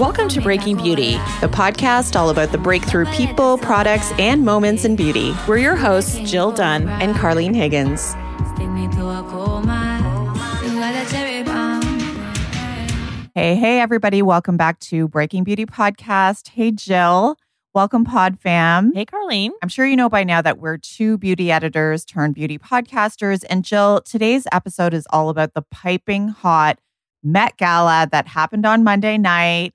Welcome to Breaking Beauty, the podcast all about the breakthrough people, products, and moments in beauty. We're your hosts, Jill Dunn and Carlene Higgins. Hey, hey, everybody. Welcome back to Breaking Beauty Podcast. Hey, Jill. Welcome, Pod Fam. Hey, Carlene. I'm sure you know by now that we're two beauty editors turned beauty podcasters. And Jill, today's episode is all about the piping hot Met Gala that happened on Monday night.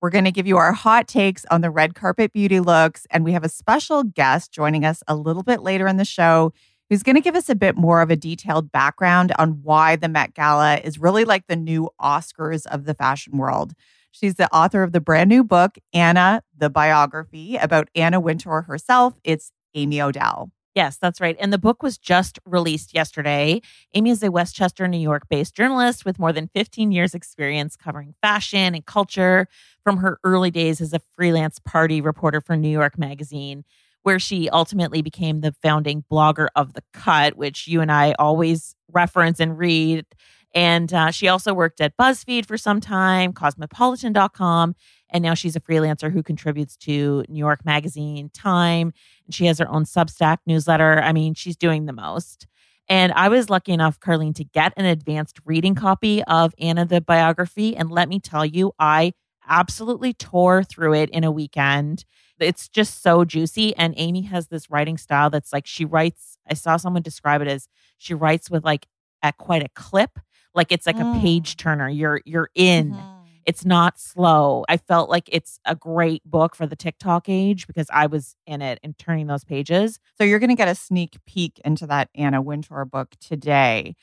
We're going to give you our hot takes on the red carpet beauty looks. And we have a special guest joining us a little bit later in the show who's going to give us a bit more of a detailed background on why the Met Gala is really like the new Oscars of the fashion world. She's the author of the brand new book, Anna, the biography about Anna Wintour herself. It's Amy Odell. Yes, that's right. And the book was just released yesterday. Amy is a Westchester, New York based journalist with more than 15 years' experience covering fashion and culture from her early days as a freelance party reporter for New York Magazine where she ultimately became the founding blogger of The Cut, which you and I always reference and read. And uh, she also worked at BuzzFeed for some time, cosmopolitan.com. And now she's a freelancer who contributes to New York Magazine, Time. And she has her own Substack newsletter. I mean, she's doing the most. And I was lucky enough, Carlene, to get an advanced reading copy of Anna the biography. And let me tell you, I absolutely tore through it in a weekend. It's just so juicy. And Amy has this writing style that's like she writes, I saw someone describe it as she writes with like at quite a clip. Like it's like mm. a page turner. You're you're in. Mm-hmm. It's not slow. I felt like it's a great book for the TikTok age because I was in it and turning those pages. So you're going to get a sneak peek into that Anna Wintour book today.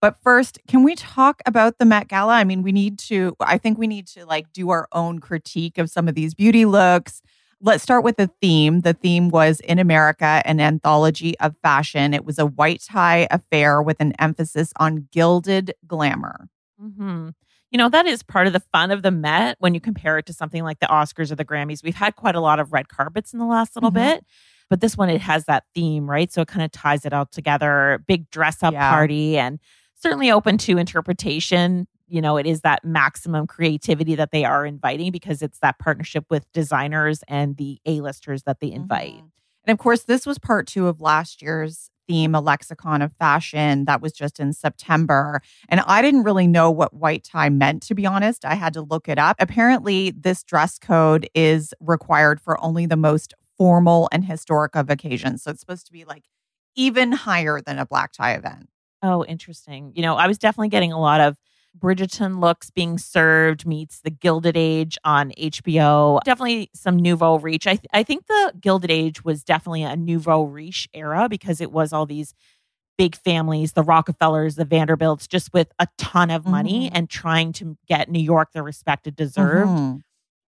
But first, can we talk about the Met Gala? I mean, we need to, I think we need to like do our own critique of some of these beauty looks. Let's start with the theme. The theme was In America, an anthology of fashion. It was a white tie affair with an emphasis on gilded glamour. Mm-hmm. You know, that is part of the fun of the Met when you compare it to something like the Oscars or the Grammys. We've had quite a lot of red carpets in the last little mm-hmm. bit, but this one, it has that theme, right? So it kind of ties it all together. Big dress up yeah. party and certainly open to interpretation you know, it is that maximum creativity that they are inviting because it's that partnership with designers and the A-listers that they invite. Mm-hmm. And of course, this was part two of last year's theme, a lexicon of fashion that was just in September. And I didn't really know what white tie meant, to be honest. I had to look it up. Apparently, this dress code is required for only the most formal and historic of occasions. So it's supposed to be like even higher than a black tie event. Oh, interesting. You know, I was definitely getting a lot of Bridgerton looks being served meets the Gilded Age on HBO. Definitely some nouveau riche. I, th- I think the Gilded Age was definitely a nouveau riche era because it was all these big families, the Rockefellers, the Vanderbilts, just with a ton of money mm-hmm. and trying to get New York the respect it deserved. Mm-hmm.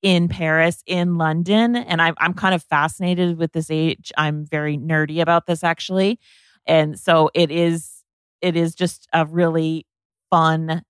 In Paris, in London. And I, I'm kind of fascinated with this age. I'm very nerdy about this actually. And so it is, it is just a really fun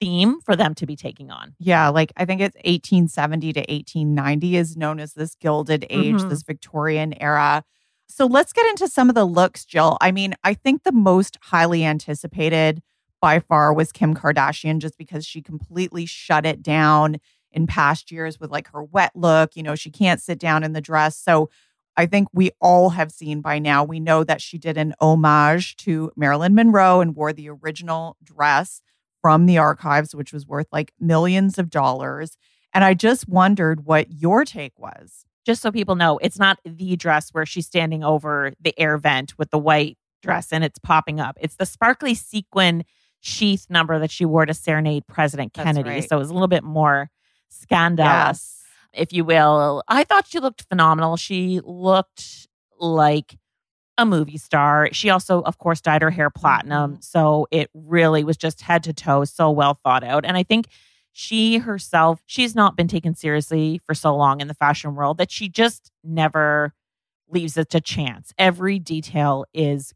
theme for them to be taking on. Yeah, like I think it's 1870 to 1890 is known as this Gilded Age, mm-hmm. this Victorian era. So let's get into some of the looks, Jill. I mean, I think the most highly anticipated by far was Kim Kardashian just because she completely shut it down in past years with like her wet look. You know, she can't sit down in the dress. So I think we all have seen by now. We know that she did an homage to Marilyn Monroe and wore the original dress from the archives, which was worth like millions of dollars. And I just wondered what your take was. just so people know, it's not the dress where she's standing over the air vent with the white dress and it's popping up. It's the sparkly sequin sheath number that she wore to serenade President Kennedy. right. So it was a little bit more scandalous, if you will. I thought she looked phenomenal. She looked like a movie star. She also, of course, dyed her hair platinum. Mm-hmm. So it really was just head to toe, so well thought out. And I think she herself, she's not been taken seriously for so long in the fashion world that she just never leaves it to chance. Every detail is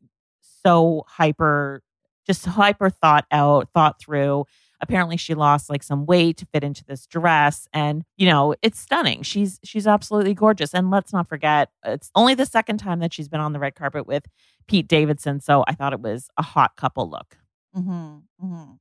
so hyper, just hyper thought out, thought through. Apparently she lost like some weight to fit into this dress and you know, it's stunning. She's she's absolutely gorgeous. And let's not forget, it's only the second time that she's been on the red carpet with Pete Davidson, so I thought it was a hot couple look. Mm-hmm, mm-hmm.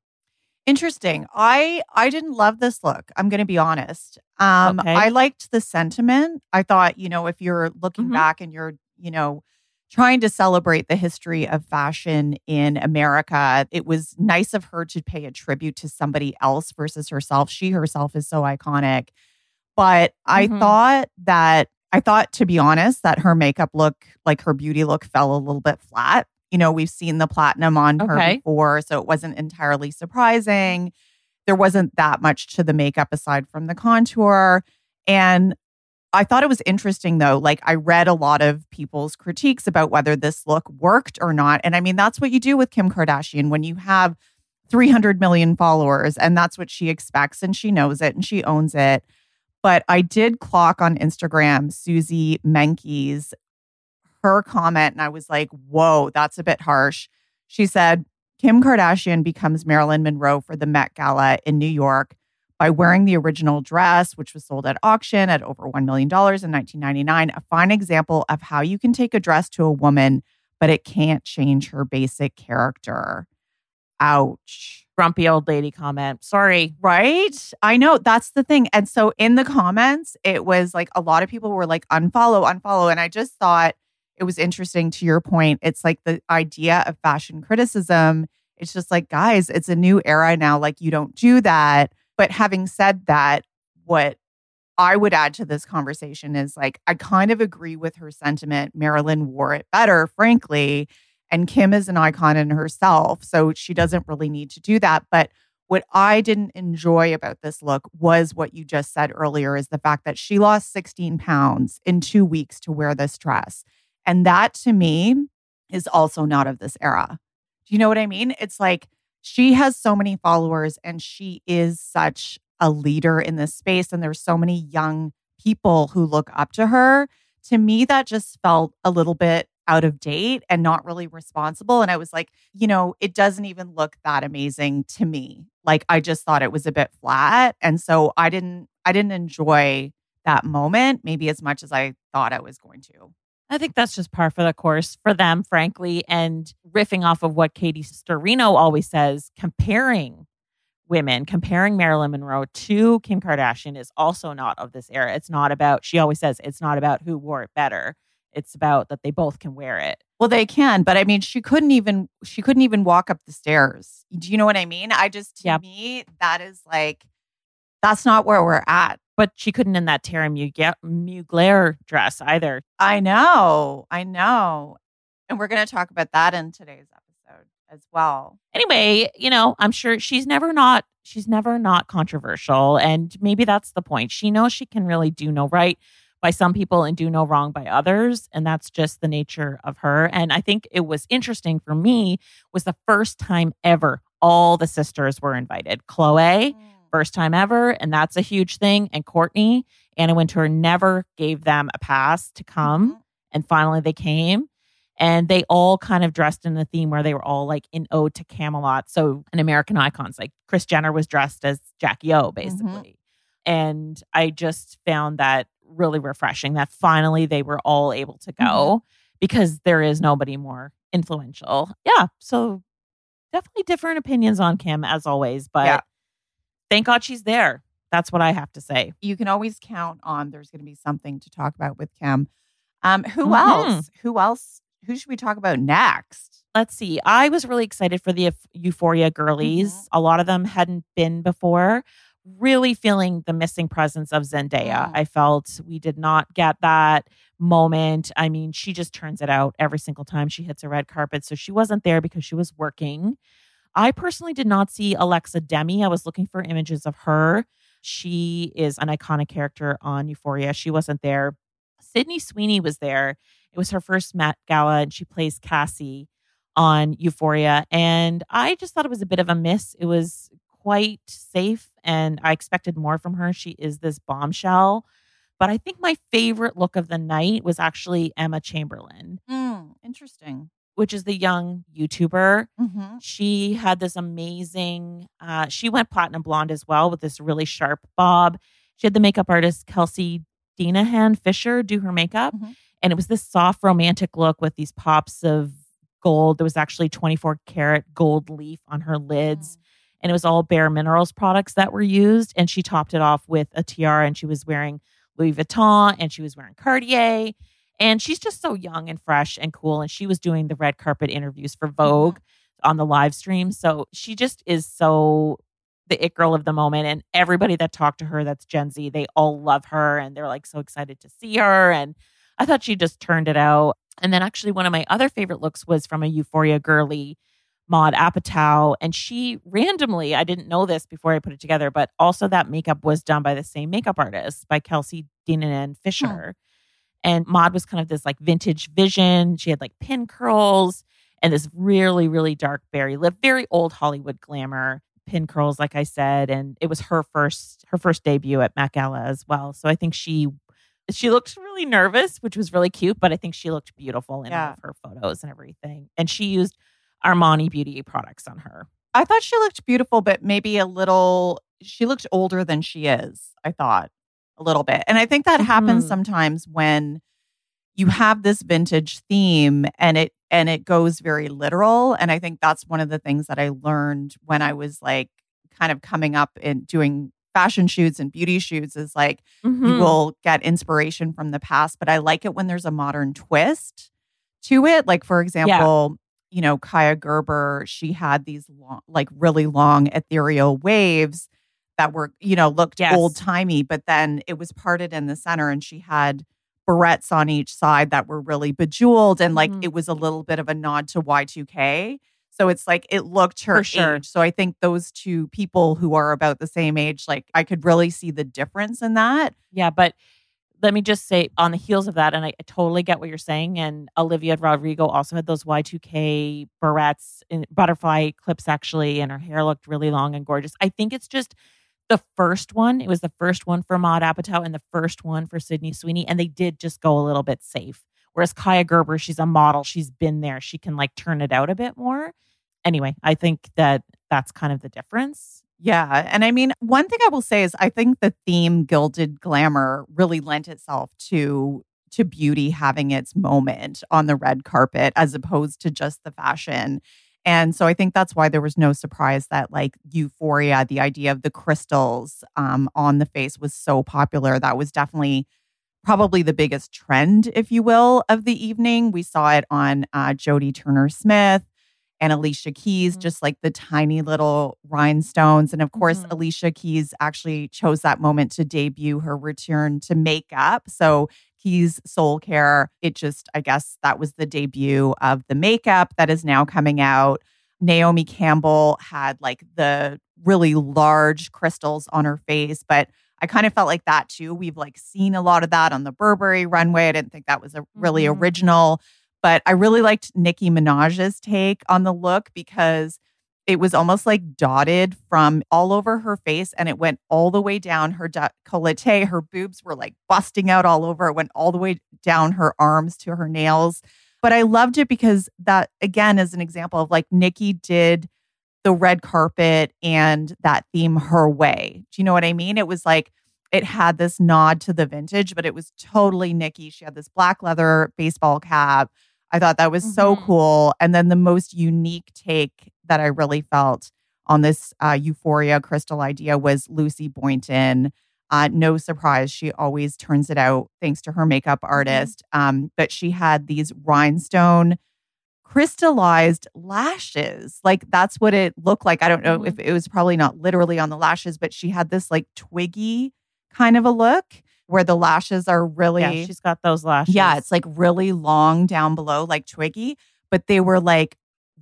Interesting. I I didn't love this look. I'm going to be honest. Um, Okay. I liked the sentiment. I thought, you know, if you're looking Mhm. back and you're, you know, trying to celebrate the history of fashion in America, it was nice of her to pay a tribute to somebody else versus herself. She herself is so iconic. But I Mhm. thought that I thought, to be honest, that her makeup look, like her beauty look, fell a little bit flat. You know, we've seen the platinum on her before, so it wasn't entirely surprising. There wasn't that much to the makeup aside from the contour. And I thought it was interesting though. Like, I read a lot of people's critiques about whether this look worked or not. And I mean, that's what you do with Kim Kardashian when you have 300 million followers, and that's what she expects, and she knows it and she owns it. But I did clock on Instagram Suzy Menkes, her comment, and I was like, whoa, that's a bit harsh. She said, Kim Kardashian becomes Marilyn Monroe for the Met Gala in New York by wearing the original dress, which was sold at auction at over $1 million in 1999. A fine example of how you can take a dress to a woman, but it can't change her basic character. Ouch. Grumpy old lady comment. Sorry. Right? I know that's the thing. And so in the comments, it was like a lot of people were like, unfollow, unfollow. And I just thought it was interesting to your point. It's like the idea of fashion criticism. It's just like, guys, it's a new era now. Like, you don't do that. But having said that, what I would add to this conversation is like, I kind of agree with her sentiment. Marilyn wore it better, frankly. And Kim is an icon in herself. So she doesn't really need to do that. But what I didn't enjoy about this look was what you just said earlier is the fact that she lost 16 pounds in two weeks to wear this dress. And that to me is also not of this era. Do you know what I mean? It's like she has so many followers and she is such a leader in this space. And there's so many young people who look up to her. To me, that just felt a little bit out of date and not really responsible. And I was like, you know, it doesn't even look that amazing to me. Like I just thought it was a bit flat. And so I didn't I didn't enjoy that moment maybe as much as I thought I was going to. I think that's just par for the course for them, frankly. And riffing off of what Katie Sturino always says, comparing women, comparing Marilyn Monroe to Kim Kardashian is also not of this era. It's not about, she always says, it's not about who wore it better. It's about that they both can wear it. Well, they can, but I mean, she couldn't even she couldn't even walk up the stairs. Do you know what I mean? I just to me that is like that's not where we're at. But she couldn't in that Thierry Mugler, dress either. I know, I know, and we're going to talk about that in today's episode as well. anyway, you know, I'm sure she's never not she's never not controversial and maybe that's the point. She knows she can really do no right by some people and do no wrong by others and that's just the nature of her and I think it was interesting for me was the first time ever all the sisters were invited. Khloe mm. First time ever and that's a huge thing and Kourtney Anna Wintour never gave them a pass to come mm-hmm. and finally they came and they all kind of dressed in a theme where they were all like in ode to Camelot. So an American icons like Kris Jenner was dressed as Jackie O, mm-hmm. basically. And I just found that really refreshing that finally they were all able to go mm-hmm. because there is nobody more influential. Yeah. So definitely different opinions on Kim as always, but Yeah. Thank God she's there. That's what I have to say. You can always count on there's going to be something to talk about with Kim. Um, who Mhm. else? Who else? Who should we talk about next? let's see. I was really excited for the Euphoria girlies. Mhm. A lot of them hadn't been before. really feeling the missing presence of Zendaya. Mm. I felt we did not get that moment. I mean, she just turns it out every single time she hits a red carpet. So she wasn't there because she was working. I personally did not see Alexa Demie. I was looking for images of her. She is an iconic character on Euphoria. She wasn't there. Sydney Sweeney was there. It was her first Met Gala, and she plays Cassie on Euphoria. And I just thought it was a bit of a miss. It was quite safe, and I expected more from her. She is this bombshell. But I think my favorite look of the night was actually Emma Chamberlain, Mm, interesting. Which is the young YouTuber. Mm-hmm. She had this amazing, uh, she went platinum blonde as well with this really sharp bob. She had the makeup artist Kelsey Deenihan Fisher do her makeup. Mhm. And it was this soft romantic look with these pops of gold. There was actually 24 karat gold leaf on her lids. And it was all Bare Minerals products that were used. And she topped it off with a tiara and she was wearing Louis Vuitton and she was wearing Cartier. And she's just so young and fresh and cool. And she was doing the red carpet interviews for mm-hmm. Vogue on the live stream. So she just is so the it girl of the moment. And everybody that talked to her that's Gen Z, they all love her and they're like so excited to see her. And I thought she just turned it out. And then actually, one of my other favorite looks was from a Euphoria girly, Maud Apatow. And she randomly, I didn't know this before I put it together, but also that makeup was done by the same makeup artist, by Kelsey Deenihan Fisher. And Maud was kind of this like vintage vision. She had like pin curls and this really, really dark berry lip, very old Hollywood glamour pin curls, like I said. And it was her first her first debut at Gala as well. So I think she she looked really nervous, which was really cute, but I think she looked beautiful in all of her photos and everything. And she used Armani beauty products on her. I thought she looked beautiful, but maybe a little, she looked older than she is, I thought a little bit. And I think that happens Mhm. sometimes when you have this vintage theme and it and it goes very literal and i think that's one of the things that i learned when i was like kind of coming up and doing fashion shoots and beauty shoots is like you Mhm. will get inspiration from the past but i like it when there's a modern twist to it like for example you know kaia gerber she had these long like really long ethereal waves that were you know looked Yes. old timey but then it was parted in the center and she had barrettes on each side that were really bejeweled and like Mhm. it was a little bit of a nod to y2k so it's like it looked her sure. age so i think those two people who are about the same age like i could really see the difference in that Yeah, but let me just say on the heels of that, and I, I totally get what you're saying. And Olivia Rodrigo also had those Y2K barrettes and butterfly clips actually, and her hair looked really long and gorgeous. I think it's just the first one. It was the first one for Maud Apatow and the first one for Sydney Sweeney, and they did just go a little bit safe. Whereas Kaia Gerber, she's a model, she's been there, she can like turn it out a bit more. Anyway, I think that that's kind of the difference. Yeah. And I mean, one thing I will say is I think the theme gilded glamour really lent itself to to beauty having its moment on the red carpet as opposed to just the fashion. And so I think that's why there was no surprise that like euphoria, the idea of the crystals um, on the face was so popular. That was definitely probably the biggest trend, if you will, of the evening. We saw it on uh, Jodie Turner Smith and Alicia Keys, Mhm. just like the tiny little rhinestones. And of course, Mhm. Alicia Keys actually chose that moment to debut her return to makeup. So Keys Soul Care, it just, I guess that was the debut of the makeup that is now coming out. Naomi Campbell had like the really large crystals on her face, but I kind of felt like that too. We've like seen a lot of that on the Burberry runway. I didn't think that was a really Mhm. original, but I really liked Nicki Minaj's take on the look because it was almost like dotted from all over her face and it went all the way down her décolleté. Her boobs were like busting out all over. It went all the way down her arms to her nails. But I loved it because that, again, is an example of like Nikki did the red carpet and that theme her way. Do you know what I mean? It was like it had this nod to the vintage, but it was totally Nikki. She had this black leather baseball cap. I thought that was so Mhm. cool. And then the most unique take that I really felt on this uh, Euphoria crystal idea was Lucy Boynton. Uh, no surprise, she always turns it out thanks to her makeup artist. Um, but she had these rhinestone crystallized lashes. Like that's what it looked like. I don't know if it was probably not literally on the lashes, but she had this like twiggy kind of a look where the lashes are really Yeah, she's got those lashes. yeah, it's like really long down below, like twiggy, but they were like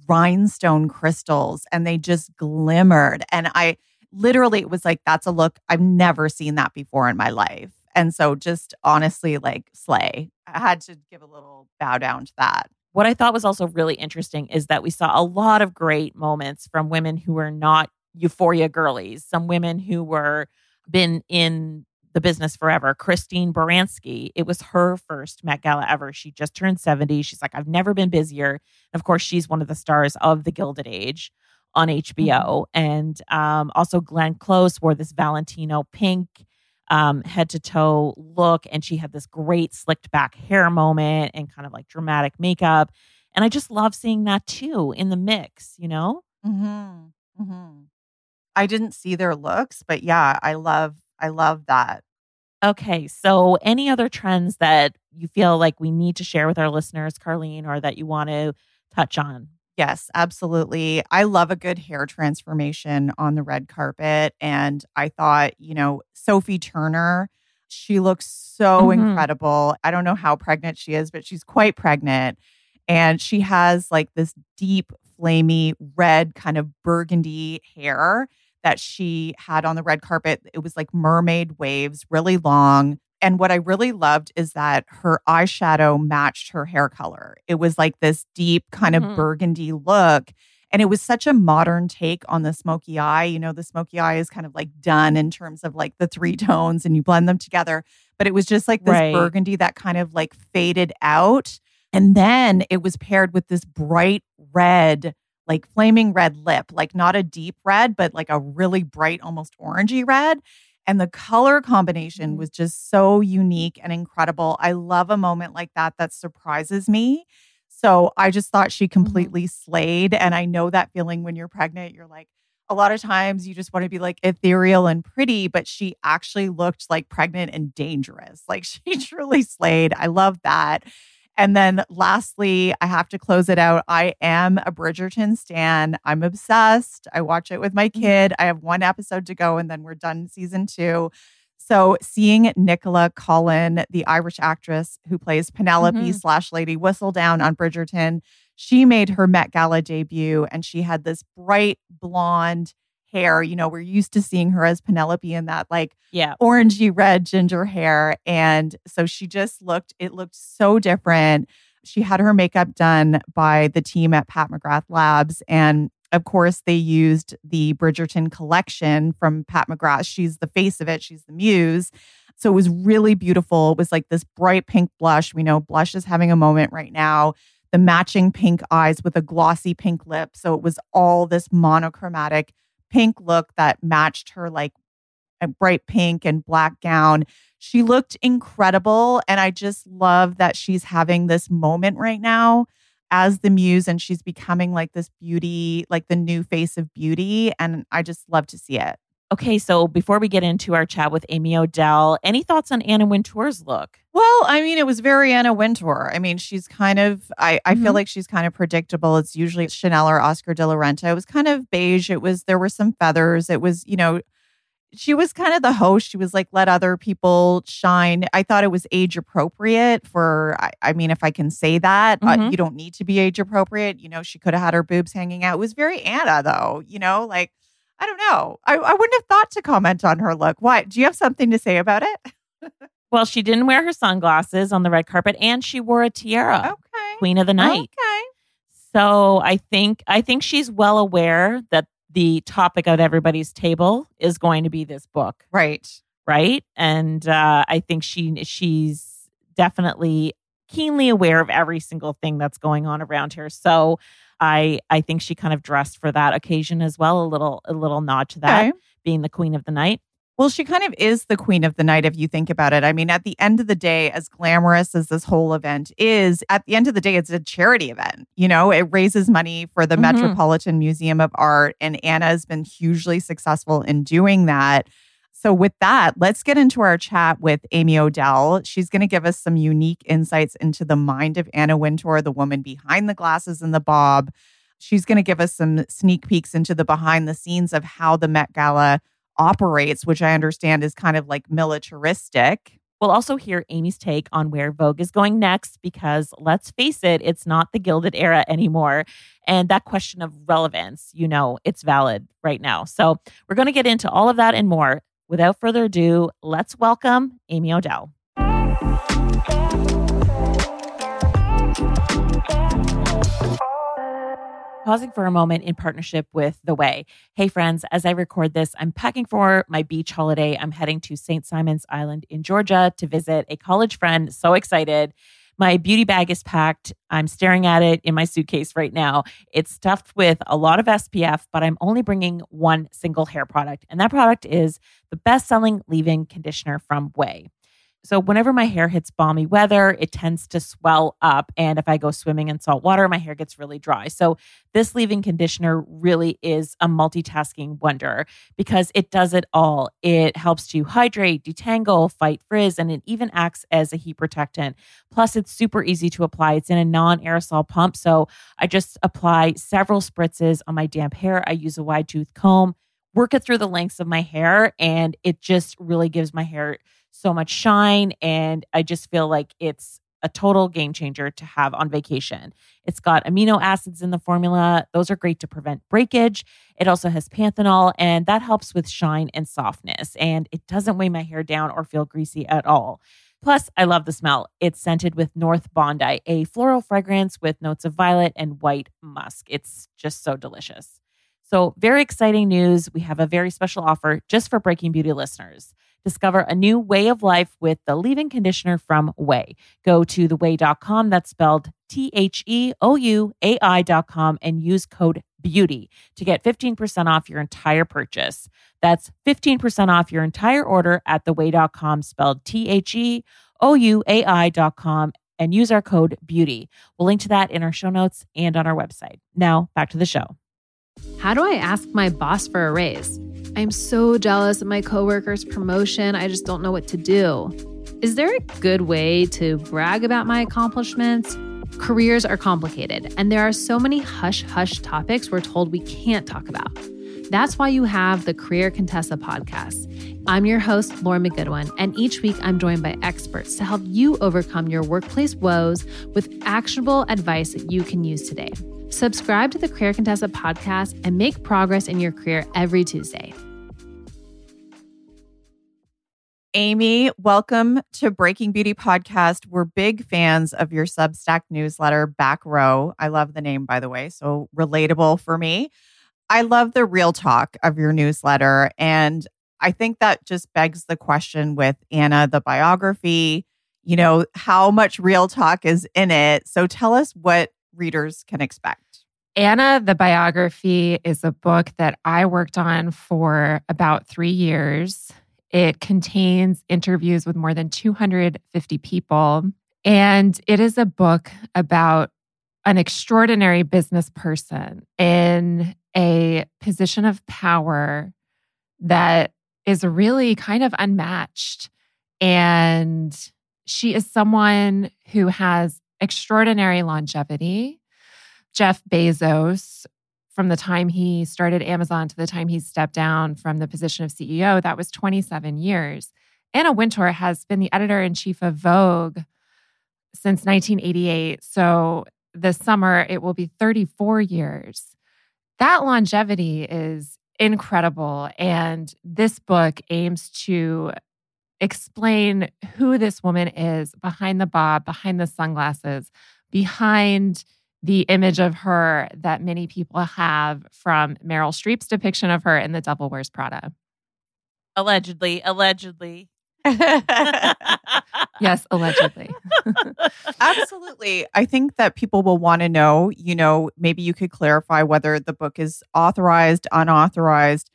rhinestone crystals and they just glimmered. And I literally, it was like, that's a look I've never seen that before in my life. And so just honestly, like slay. I had to give a little bow down to that. What I thought was also really interesting is that we saw a lot of great moments from women who were not euphoria girlies, some women who were been in the business forever. Christine Baranski, it was her first Met Gala ever. She just turned 70. She's like, I've never been busier. And of course, she's one of the stars of The Gilded Age on HBO. And um, also, Glenn Close wore this Valentino pink um, head to toe look. And she had this great slicked back hair moment and kind of like dramatic makeup. And I just love seeing that too in the mix, you know? Mm-hmm. Mm-hmm. I didn't see their looks, but yeah, I love, I love that. Okay. So, any other trends that you feel like we need to share with our listeners, Carlene, or that you want to touch on? Yes, absolutely. I love a good hair transformation on the red carpet. And I thought, you know, Sophie Turner, she looks so Mhm. incredible. I don't know how pregnant she is, but she's quite pregnant. And she has like this deep, flamey, red, kind of burgundy hair that she had on the red carpet. It was like mermaid waves, really long. And what I really loved is that her eyeshadow matched her hair color. It was like this deep kind of Mhm. burgundy look. And it was such a modern take on the smoky eye. You know, the smoky eye is kind of like done in terms of like the three tones and you blend them together. But it was just like this Right. burgundy that kind of like faded out. And then it was paired with this bright red, like flaming red lip, like not a deep red, but like a really bright, almost orangey red. And the color combination Mhm. was just so unique and incredible. I love a moment like that that surprises me. So I just thought she completely slayed. And I know that feeling when you're pregnant, you're like, a lot of times you just want to be like ethereal and pretty, but she actually looked like pregnant and dangerous. Like she truly slayed. I love that. And then lastly, I have to close it out. I am a Bridgerton stan. I'm obsessed. I watch it with my kid. I have one episode to go and then we're done season two. So seeing Nicola Coughlan, the Irish actress who plays Penelope Mhm. slash Lady Whistledown on Bridgerton, she made her Met Gala debut and she had this bright blonde hair. You know, we're used to seeing her as Penelope in that like Yeah. orangey red ginger hair. And so she just looked, it looked so different. She had her makeup done by the team at Pat McGrath Labs. And of course, they used the Bridgerton collection from Pat McGrath. She's the face of it, she's the muse. So it was really beautiful. It was like this bright pink blush. We know blush is having a moment right now. The matching pink eyes with a glossy pink lip. So it was all this monochromatic pink look that matched her like a bright pink and black gown. She looked incredible. And I just love that she's having this moment right now as the muse and she's becoming like this beauty, like the new face of beauty. And I just love to see it. Okay. So, before we get into our chat with Amy Odell, any thoughts on Anna Wintour's look? Well, I mean, it was very Anna Wintour. I mean, she's kind of, I, I feel Mhm. like she's kind of predictable. It's usually Chanel or Oscar de la Renta. It was kind of beige. It was, there were some feathers. It was, you know, she was kind of the host. She was like, let other people shine. I thought it was age appropriate for, I, I mean, if I can say that, uh, Mhm. you don't need to be age appropriate. You know, she could have had her boobs hanging out. It was very Anna, though, you know, like, I don't know. I, I wouldn't have thought to comment on her look. Why? Do you have something to say about it? Well, she didn't wear her sunglasses on the red carpet and she wore a tiara, Okay. Queen of the Night. Okay. So I think I think she's well aware that the topic at everybody's table is going to be this book, Right. right? And uh, I think she she's definitely keenly aware of every single thing that's going on around her. So I I think she kind of dressed for that occasion as well. A little a little nod to that Okay. being the queen of the night. Well, she kind of is the queen of the night if you think about it. I mean, at the end of the day, as glamorous as this whole event is, at the end of the day, it's a charity event. You know, it raises money for the Mhm. Metropolitan Museum of Art, and Anna has been hugely successful in doing that. So, with that, let's get into our chat with Amy Odell. She's going to give us some unique insights into the mind of Anna Wintour, the woman behind the glasses and the bob. She's going to give us some sneak peeks into the behind the scenes of how the Met Gala operates, which I understand is kind of like militaristic. We'll also hear Amy's take on where Vogue is going next because let's face it, it's not the Gilded Era anymore. And that question of relevance, you know, it's valid right now. So we're going to get into all of that and more. Without further ado, let's welcome Amy Odell. Pausing for a moment in partnership with The OUAI. Hey, friends, as I record this, I'm packing for my beach holiday. I'm heading to St. Simon's Island in Georgia to visit a college friend. So excited. My beauty bag is packed. I'm staring at it in my suitcase right now. It's stuffed with a lot of SPF, but I'm only bringing one single hair product. And that product is the best selling leave in conditioner from OUAI. So whenever my hair hits balmy weather, it tends to swell up. And if I go swimming in salt water, my hair gets really dry. So this leave-in conditioner really is a multitasking wonder because it does it all. It helps to hydrate, detangle, fight frizz, and it even acts as a heat protectant. Plus, it's super easy to apply. It's in a non-aerosol pump. So I just apply several spritzes on my damp hair. I use a wide tooth comb, work it through the lengths of my hair, and it just really gives my hair so much shine. And I just feel like it's a total game changer to have on vacation. It's got amino acids in the formula. Those are great to prevent breakage. It also has panthenol, and that helps with shine and softness. And it doesn't weigh my hair down or feel greasy at all. Plus, I love the smell. It's scented with North Bondi, a floral fragrance with notes of violet and white musk. It's just so delicious. So, very exciting news. We have a very special offer just for Breaking Beauty listeners. Discover a new way of life with the leave in conditioner from OUAI. Go to theouai.com, that's spelled T H E O U A I.com, and use code BEAUTY to get 15% off your entire purchase. That's 15% off your entire order at theouai.com, spelled T H E O U A I.com, and use our code BEAUTY. We'll link to that in our show notes and on our website. Now, back to the show. How do I ask my boss for a raise? I'm so jealous of my coworker's promotion. I just don't know what to do. Is there a good way to brag about my accomplishments? Careers are complicated, and there are so many hush hush topics we're told we can't talk about. That's why you have the Career Contessa podcast. I'm your host, Lauren McGoodwin, and each week I'm joined by experts to help you overcome your workplace woes with actionable advice that you can use today. Subscribe to the Career Contessa podcast and make progress in your career every Tuesday. Amy, welcome to Breaking Beauty Podcast. We're big fans of your Substack newsletter, Back Row. I love the name, by the way, so relatable for me. I love the real talk of your newsletter. And I think that just begs the question with Anna, the biography, you know, how much real talk is in it. So tell us what readers can expect. Anna, the biography, is a book that I worked on for about three years. It contains interviews with more than 250 people. And it is a book about an extraordinary business person in a position of power that is really kind of unmatched. And she is someone who has extraordinary longevity. Jeff Bezos, from the time he started Amazon to the time he stepped down from the position of CEO, that was 27 years. Anna Wintour has been the editor in chief of Vogue since 1988. So this summer, it will be 34 years. That longevity is incredible. And this book aims to explain who this woman is behind the bob, behind the sunglasses, behind the image of her that many people have from Meryl Streep's depiction of her in The Devil Wears Prada. Allegedly, allegedly. yes, allegedly. Absolutely. I think that people will want to know, you know, maybe you could clarify whether the book is authorized, unauthorized.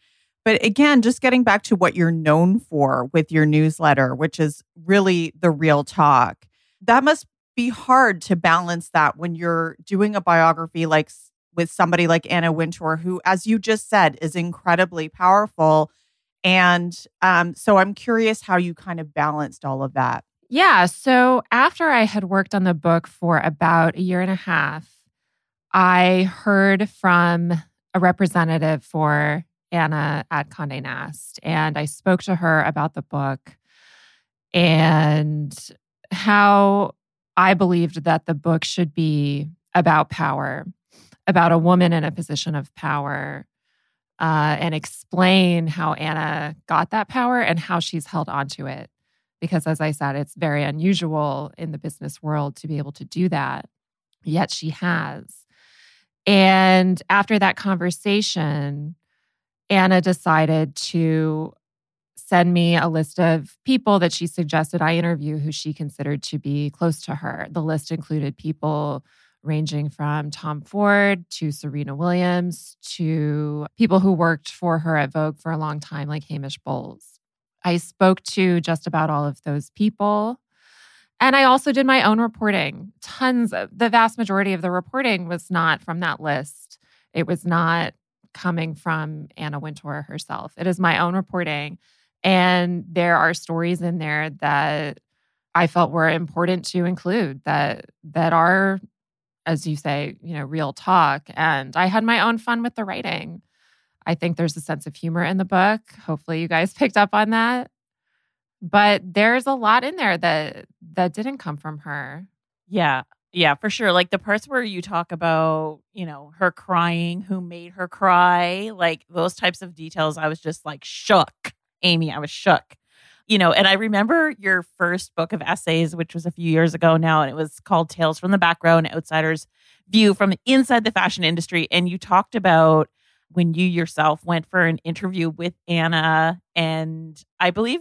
But again, just getting back to what you're known for with your newsletter, which is really the real talk. That must be hard to balance that when you're doing a biography like with somebody like Anna Wintour, who, as you just said, is incredibly powerful And um, so I'm curious how you kind of balanced all of that. Yeah. So after I had worked on the book for about a year and a half, I heard from a representative for Anna at Conde Nast, and I spoke to her about the book and how I believed that the book should be about power, about a woman in a position of power, uh, and explain how Anna got that power and how she's held onto it. Because, as I said, it's very unusual in the business world to be able to do that, yet she has. And after that conversation, Anna decided to send me a list of people that she suggested I interview who she considered to be close to her. The list included people ranging from Tom Ford to Serena Williams to people who worked for her at Vogue for a long time, like Hamish Bowles. I spoke to just about all of those people. And I also did my own reporting. Tons of the vast majority of the reporting was not from that list. It was not coming from Anna Wintour herself. It is my own reporting. And there are stories in there that I felt were important to include that that are, as you say, you know, real talk. And I had my own fun with the writing. I think there's a sense of humor in the book. Hopefully you guys picked up on that. But there's a lot in there that that didn't come from her. Yeah. Yeah, for sure. Like the parts where you talk about, you know, her crying, who made her cry, like those types of details, I was just like shook. Amy, I was shook. You know, and I remember your first book of essays, which was a few years ago now, and it was called Tales from the Back Row An Outsider's View from Inside the Fashion Industry. And you talked about when you yourself went for an interview with Anna. And I believe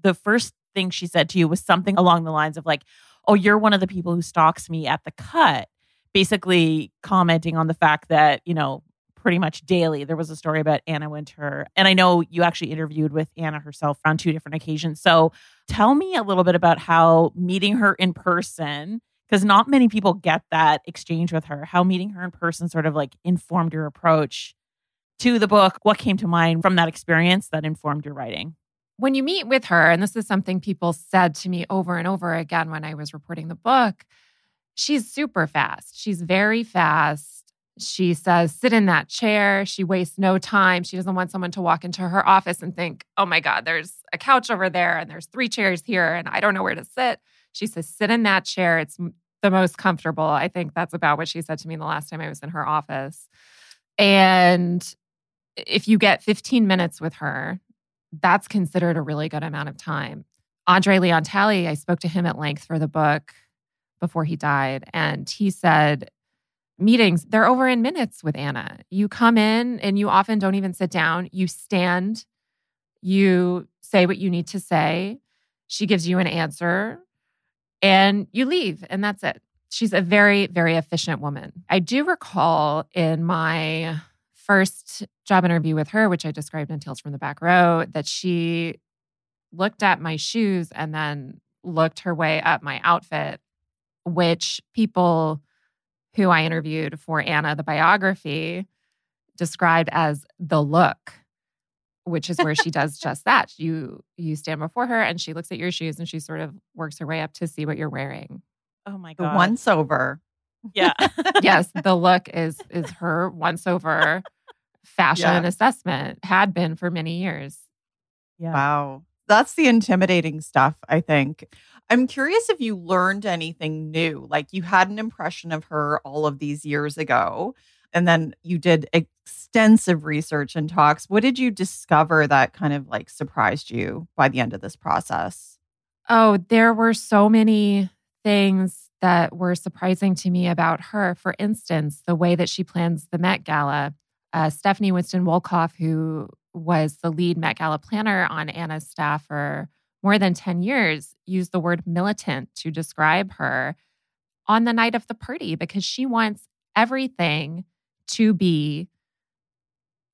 the first thing she said to you was something along the lines of, like, oh, you're one of the people who stalks me at the cut, basically commenting on the fact that, you know, pretty much daily there was a story about Anna Wintour, And I know you actually interviewed with Anna herself on two different occasions. So tell me a little bit about how meeting her in person, because not many people get that exchange with her, how meeting her in person sort of like informed your approach to the book. What came to mind from that experience that informed your writing? when you meet with her, and this is something people said to me over and over again when I was reporting the book, she's super fast. She's very fast. She says, sit in that chair. She wastes no time. She doesn't want someone to walk into her office and think, oh my God, there's a couch over there and there's three chairs here and I don't know where to sit. She says, sit in that chair. It's the most comfortable. I think that's about what she said to me the last time I was in her office. And if you get 15 minutes with her, that's considered a really good amount of time. Andre Leon Talley, I spoke to him at length for the book before he died, and he said, Meetings, they're over in minutes with Anna. You come in and you often don't even sit down. You stand, you say what you need to say. She gives you an answer, and you leave, and that's it. She's a very, very efficient woman. I do recall in my first job interview with her, which I described in Tales from the Back Row, that she looked at my shoes and then looked her way up my outfit, which people who I interviewed for Anna, the biography, described as the look which is where she does just that. You you stand before her and she looks at your shoes and she sort of works her way up to see what you're wearing. Oh my The god. once over. Yeah. yes, the look is is her once over fashion Yeah. assessment had been for many years. yeah. Wow. That's the intimidating stuff, I think. I'm curious if you learned anything new. Like you had an impression of her all of these years ago, and then you did extensive research and talks. What did you discover that kind of like surprised you by the end of this process? Oh, there were so many things that were surprising to me about her. For instance, the way that she plans the Met Gala. Uh, Stephanie Winston Wolkoff, who was the lead Met Gala planner on Anna's staff for more than 10 years, used the word militant to describe her on the night of the party because she wants everything to be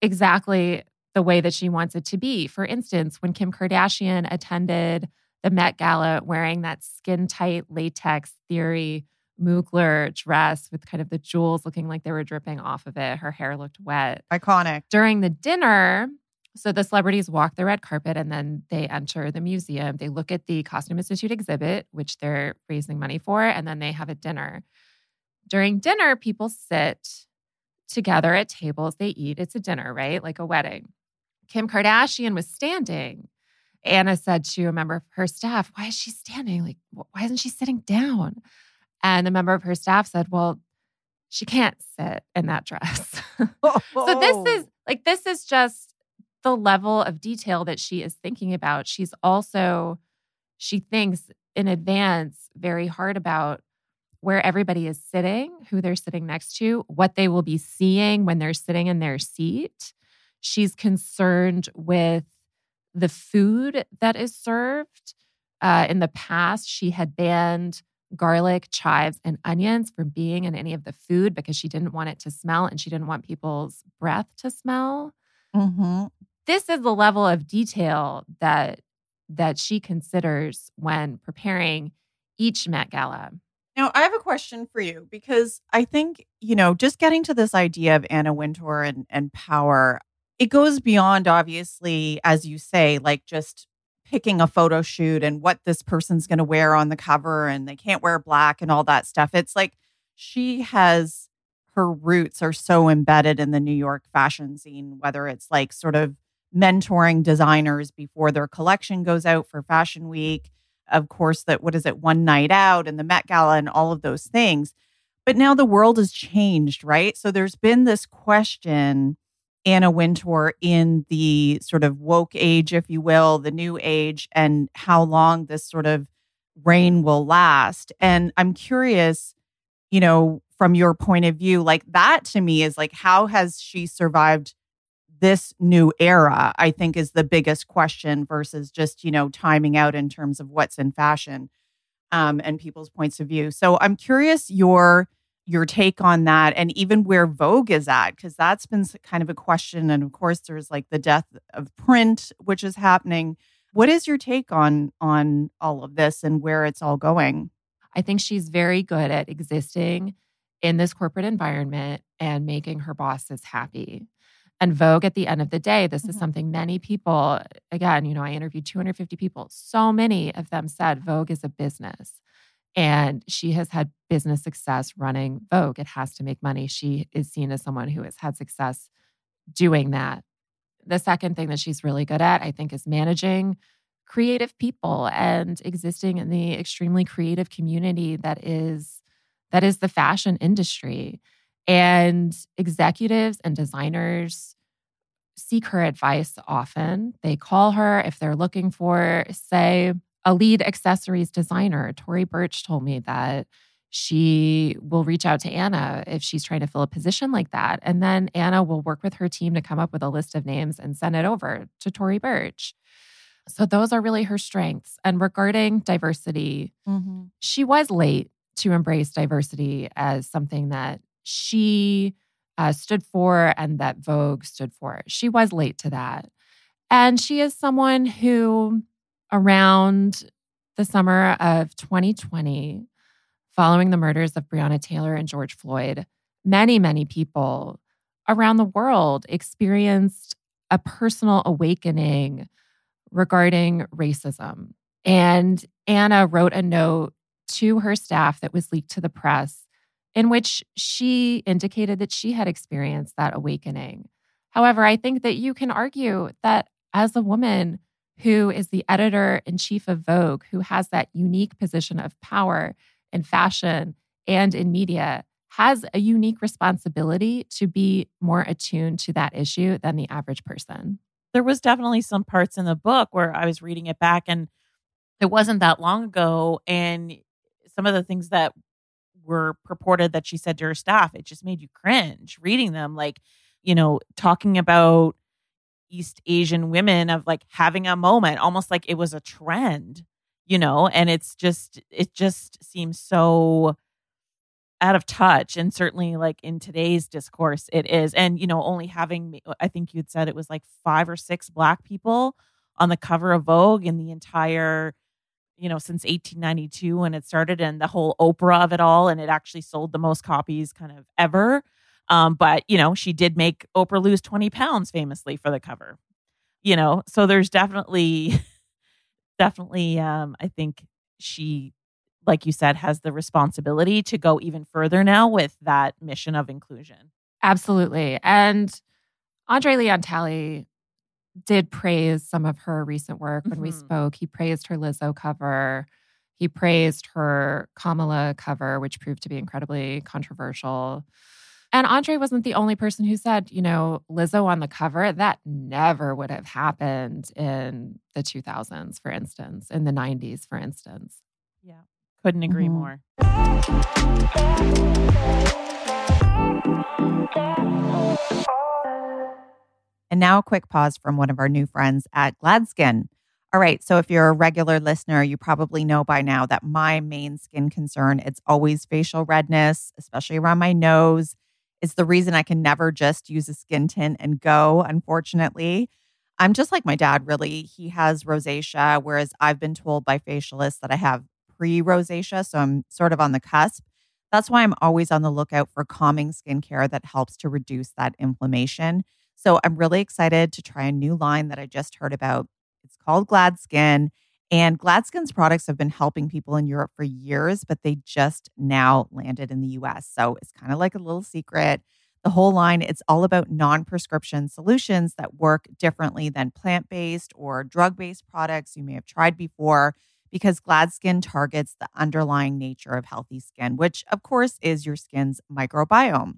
exactly the way that she wants it to be. For instance, when Kim Kardashian attended the Met Gala wearing that skin tight latex Thierry Mugler dress with kind of the jewels looking like they were dripping off of it, her hair looked wet Iconic. during the dinner, So the celebrities walk the red carpet and then they enter the museum. They look at the Costume Institute exhibit, which they're raising money for, and then they have a dinner. During dinner, people sit together at tables, they eat. It's a dinner, right? Like a wedding. Kim Kardashian was standing. Anna said to a member of her staff, Why is she standing? Like, why isn't she sitting down? And a member of her staff said, Well, she can't sit in that dress. so this is like, this is just the level of detail that she is thinking about. She's also, she thinks in advance very hard about where everybody is sitting, who they're sitting next to, what they will be seeing when they're sitting in their seat. She's concerned with the food that is served. Uh, in the past, she had banned garlic, chives, and onions from being in any of the food because she didn't want it to smell and she didn't want people's breath to smell. Mm-hmm. This is the level of detail that that she considers when preparing each Met Gala. Now, I have a question for you because I think, you know, just getting to this idea of Anna Wintour and, and power, it goes beyond, obviously, as you say, like just picking a photo shoot and what this person's going to wear on the cover and they can't wear black and all that stuff. It's like she has her roots are so embedded in the New York fashion scene, whether it's like sort of mentoring designers before their collection goes out for Fashion Week of course, that what is it, one night out and the Met Gala and all of those things. But now the world has changed, right? So there's been this question, Anna Wintour, in the sort of woke age, if you will, the new age, and how long this sort of reign will last. And I'm curious, you know, from your point of view, like that to me is like, how has she survived this new era, I think is the biggest question versus just, you know, timing out in terms of what's in fashion um, and people's points of view. So I'm curious your your take on that and even where Vogue is at, because that's been kind of a question. And of course, there's like the death of print, which is happening. What is your take on on all of this and where it's all going? I think she's very good at existing in this corporate environment and making her bosses happy. And Vogue, at the end of the day, this mm-hmm. is something many people, again, you know, I interviewed 250 people. So many of them said Vogue is a business. And she has had business success running Vogue. It has to make money. She is seen as someone who has had success doing that. The second thing that she's really good at, I think, is managing creative people and existing in the extremely creative community that is that is the fashion industry. And executives and designers seek her advice often. They call her if they're looking for, say, a lead accessories designer. Tory Burch told me that she will reach out to Anna if she's trying to fill a position like that. And then Anna will work with her team to come up with a list of names and send it over to Tory Burch. So those are really her strengths. And regarding diversity, mm-hmm. she was late to embrace diversity as something that she uh, stood for and that Vogue stood for. She was late to that. And she is someone who, around the summer of 2020, following the murders of Breonna Taylor and George Floyd, many, many people around the world experienced a personal awakening regarding racism. And Anna wrote a note to her staff that was leaked to the press in which she indicated that she had experienced that awakening. However, I think that you can argue that as a woman who is the editor in chief of Vogue, who has that unique position of power in fashion and in media, has a unique responsibility to be more attuned to that issue than the average person. There was definitely some parts in the book where I was reading it back and it wasn't that long ago. And some of the things that were purported that she said to her staff, it just made you cringe reading them. Like, you know, talking about East Asian women of like having a moment, almost like it was a trend, you know, and it's just, it just seems so out of touch. And certainly, like in today's discourse, it is. And, you know, only having, I think you'd said it was like five or six Black people on the cover of Vogue in the entire you know, since 1892 when it started and the whole Oprah of it all. And it actually sold the most copies kind of ever. Um, but, you know, she did make Oprah lose 20 pounds famously for the cover. you know, so there's definitely, definitely, um, I think she, like you said, has the responsibility to go even further now with that mission of inclusion. Absolutely. And Andre Leon Talley did praise some of her recent work when we Mhm. spoke. He praised her Lizzo cover. He praised her Kamala cover, which proved to be incredibly controversial. And Andre wasn't the only person who said, you know, Lizzo on the cover, that never would have happened in the 2000s, for instance, in the 90s, for instance. Yeah. Couldn't agree Mhm. more. And now a quick pause from one of our new friends at Gladskin. All right, so if you're a regular listener, you probably know by now that my main skin concern it's always facial redness, especially around my nose. It's the reason I can never just use a skin tint and go, unfortunately. I'm just like my dad, really. He has rosacea, whereas I've been told by facialists that I have pre rosacea. So I'm sort of on the cusp. That's why I'm always on the lookout for calming skincare that helps to reduce that inflammation. So I'm really excited to try a new line that I just heard about. It's called Gladskin. And Gladskin's products have been helping people in Europe for years, but they just now landed in the US. So it's kind of like a little secret. The whole line, it's all about non prescription solutions that work differently than plant based or drug based products you may have tried before, because Gladskin targets the underlying nature of healthy skin, which of course is your skin's microbiome.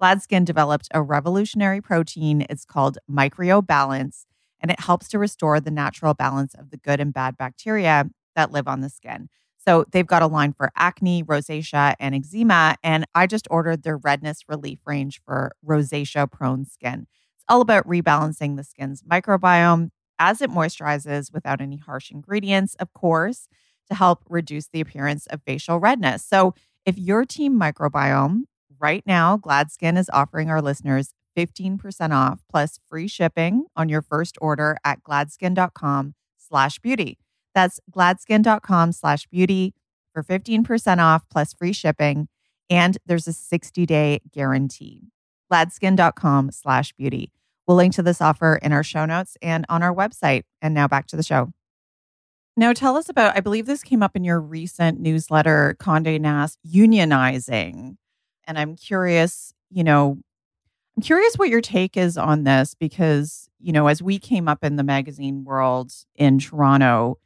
Gladskin developed a revolutionary protein. It's called MicroBalance, and it helps to restore the natural balance of the good and bad bacteria that live on the skin. So they've got a line for acne, rosacea, and eczema. And I just ordered their redness relief range for rosacea prone skin. It's all about rebalancing the skin's microbiome as it moisturizes without any harsh ingredients, of course, to help reduce the appearance of facial redness. So if you're team microbiome, right now, Gladskin is offering our listeners 15% off plus free shipping on your first order at gladskin.com slash beauty. That's gladskin.com slash beauty for 15% off plus free shipping. And there's a 60 day guarantee. Gladskin.com slash beauty. We'll link to this offer in our show notes and on our website. And now back to the show. Now, tell us about, I believe this came up in your recent newsletter, Conde Nast unionizing. And I'm curious, you know, I'm curious what your take is on this because, you know, as we came up in the magazine world in Toronto,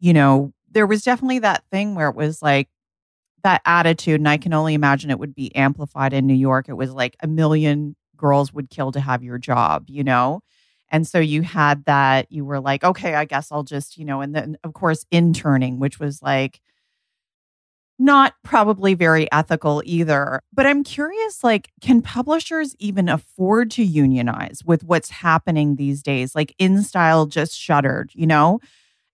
you know, there was definitely that thing where it was like that attitude. And I can only imagine it would be amplified in New York. It was like a million girls would kill to have your job, you know? And so you had that, you were like, okay, I guess I'll just, you know, and then of course, interning, which was like, not probably very ethical either. But I'm curious like, can publishers even afford to unionize with what's happening these days? Like, InStyle just shuttered, you know?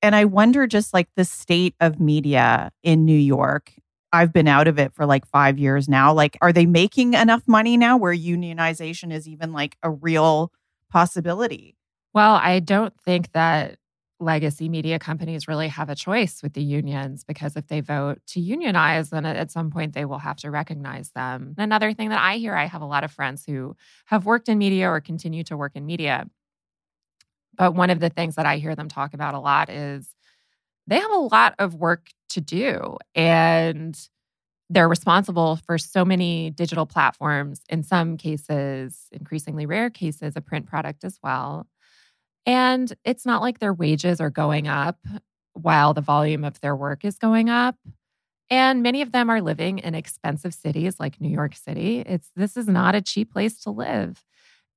And I wonder just like the state of media in New York. I've been out of it for like five years now. Like, are they making enough money now where unionization is even like a real possibility? Well, I don't think that legacy media companies really have a choice with the unions because if they vote to unionize, then at some point they will have to recognize them. Another thing that I hear, I have a lot of friends who have worked in media or continue to work in media. But one of the things that I hear them talk about a lot is they have a lot of work to do and they're responsible for so many digital platforms, in some cases, increasingly rare cases, a print product as well. And it's not like their wages are going up while the volume of their work is going up. And many of them are living in expensive cities like New York City. It's this is not a cheap place to live.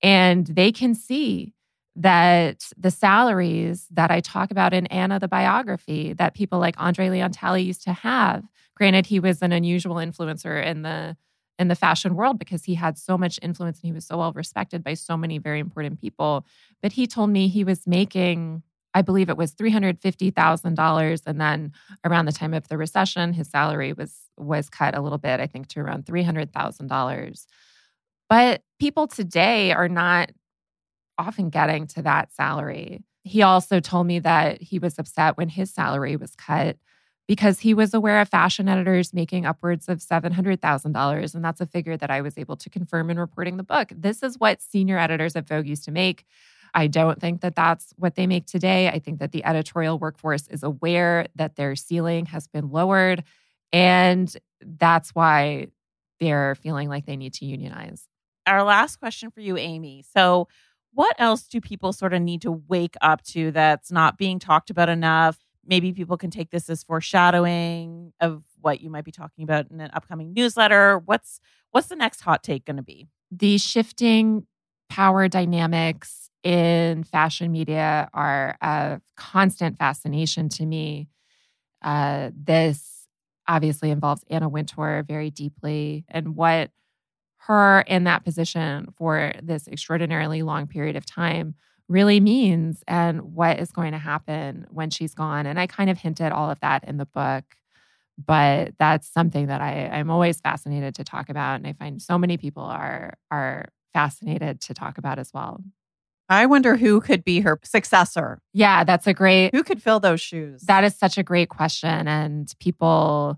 And they can see that the salaries that I talk about in Anna the biography that people like Andre Leon Talley used to have. Granted, he was an unusual influencer in the in the fashion world because he had so much influence and he was so well respected by so many very important people. But he told me he was making, I believe it was three hundred fifty thousand dollars, and then around the time of the recession, his salary was was cut a little bit, I think, to around three hundred thousand dollars. But people today are not often getting to that salary. He also told me that he was upset when his salary was cut because he was aware of fashion editors making upwards of $700,000. And that's a figure that I was able to confirm in reporting the book. This is what senior editors at Vogue used to make. I don't think that that's what they make today. I think that the editorial workforce is aware that their ceiling has been lowered. And that's why they're feeling like they need to unionize. Our last question for you, Amy. So, what else do people sort of need to wake up to that's not being talked about enough? Maybe people can take this as foreshadowing of what you might be talking about in an upcoming newsletter. What's what's the next hot take going to be? The shifting power dynamics in fashion media are a constant fascination to me. Uh, this obviously involves Anna Wintour very deeply, and what her in that position for this extraordinarily long period of time really means and what is going to happen when she's gone. And I kind of hinted all of that in the book, but that's something that I, I'm always fascinated to talk about. And I find so many people are are fascinated to talk about as well. I wonder who could be her successor. Yeah, that's a great Who could fill those shoes? that is such a great question. And people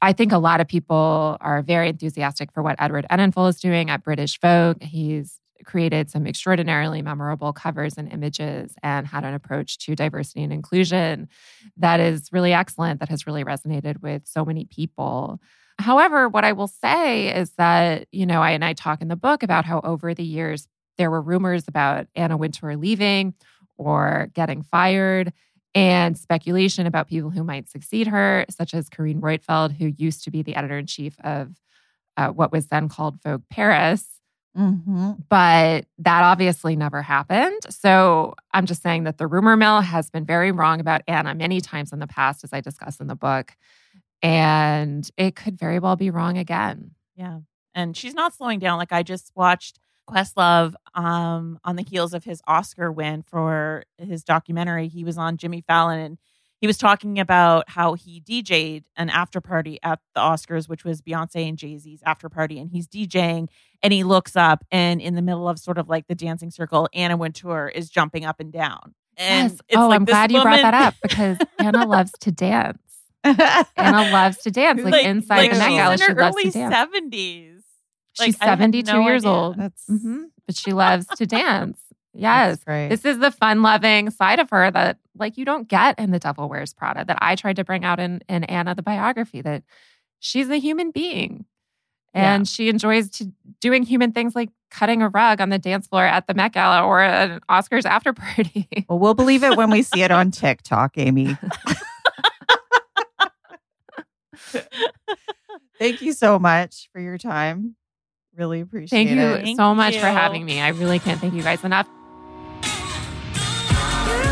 I think a lot of people are very enthusiastic for what Edward Enninful is doing at British Vogue. He's created some extraordinarily memorable covers and images and had an approach to diversity and inclusion that is really excellent, that has really resonated with so many people. However, what I will say is that, you know, I and I talk in the book about how over the years there were rumors about Anna Wintour leaving or getting fired and speculation about people who might succeed her, such as Carine Roitfeld, who used to be the editor in chief of uh, what was then called Vogue Paris. Mm-hmm. But that obviously never happened. So I'm just saying that the rumor mill has been very wrong about Anna many times in the past, as I discuss in the book. And it could very well be wrong again. Yeah. And she's not slowing down. Like I just watched Questlove um, on the heels of his Oscar win for his documentary. He was on Jimmy Fallon and he was talking about how he DJ'd an after party at the Oscars, which was Beyonce and Jay Z's after party. And he's DJing and he looks up and in the middle of sort of like the dancing circle, Anna Wintour is jumping up and down. And yes. it's oh, like I'm this glad you brought that up because Anna loves to dance. Anna loves to dance. Like, inside like the Met she's Gala, in she her loves early to dance. seventies. She's 72 years old. That's, hmm But she loves to dance. Yes. This is the fun loving side of her that like you don't get in The Devil Wears Prada that I tried to bring out in, in Anna the biography that she's a human being. And she enjoys to doing human things like cutting a rug on the dance floor at the Met Gala or an Oscars after party. well, we'll believe it when we see it on TikTok, Amy. Thank you so much for your time. Really appreciate it. Thank you it. Thank so much for having me. I really can't thank you guys enough.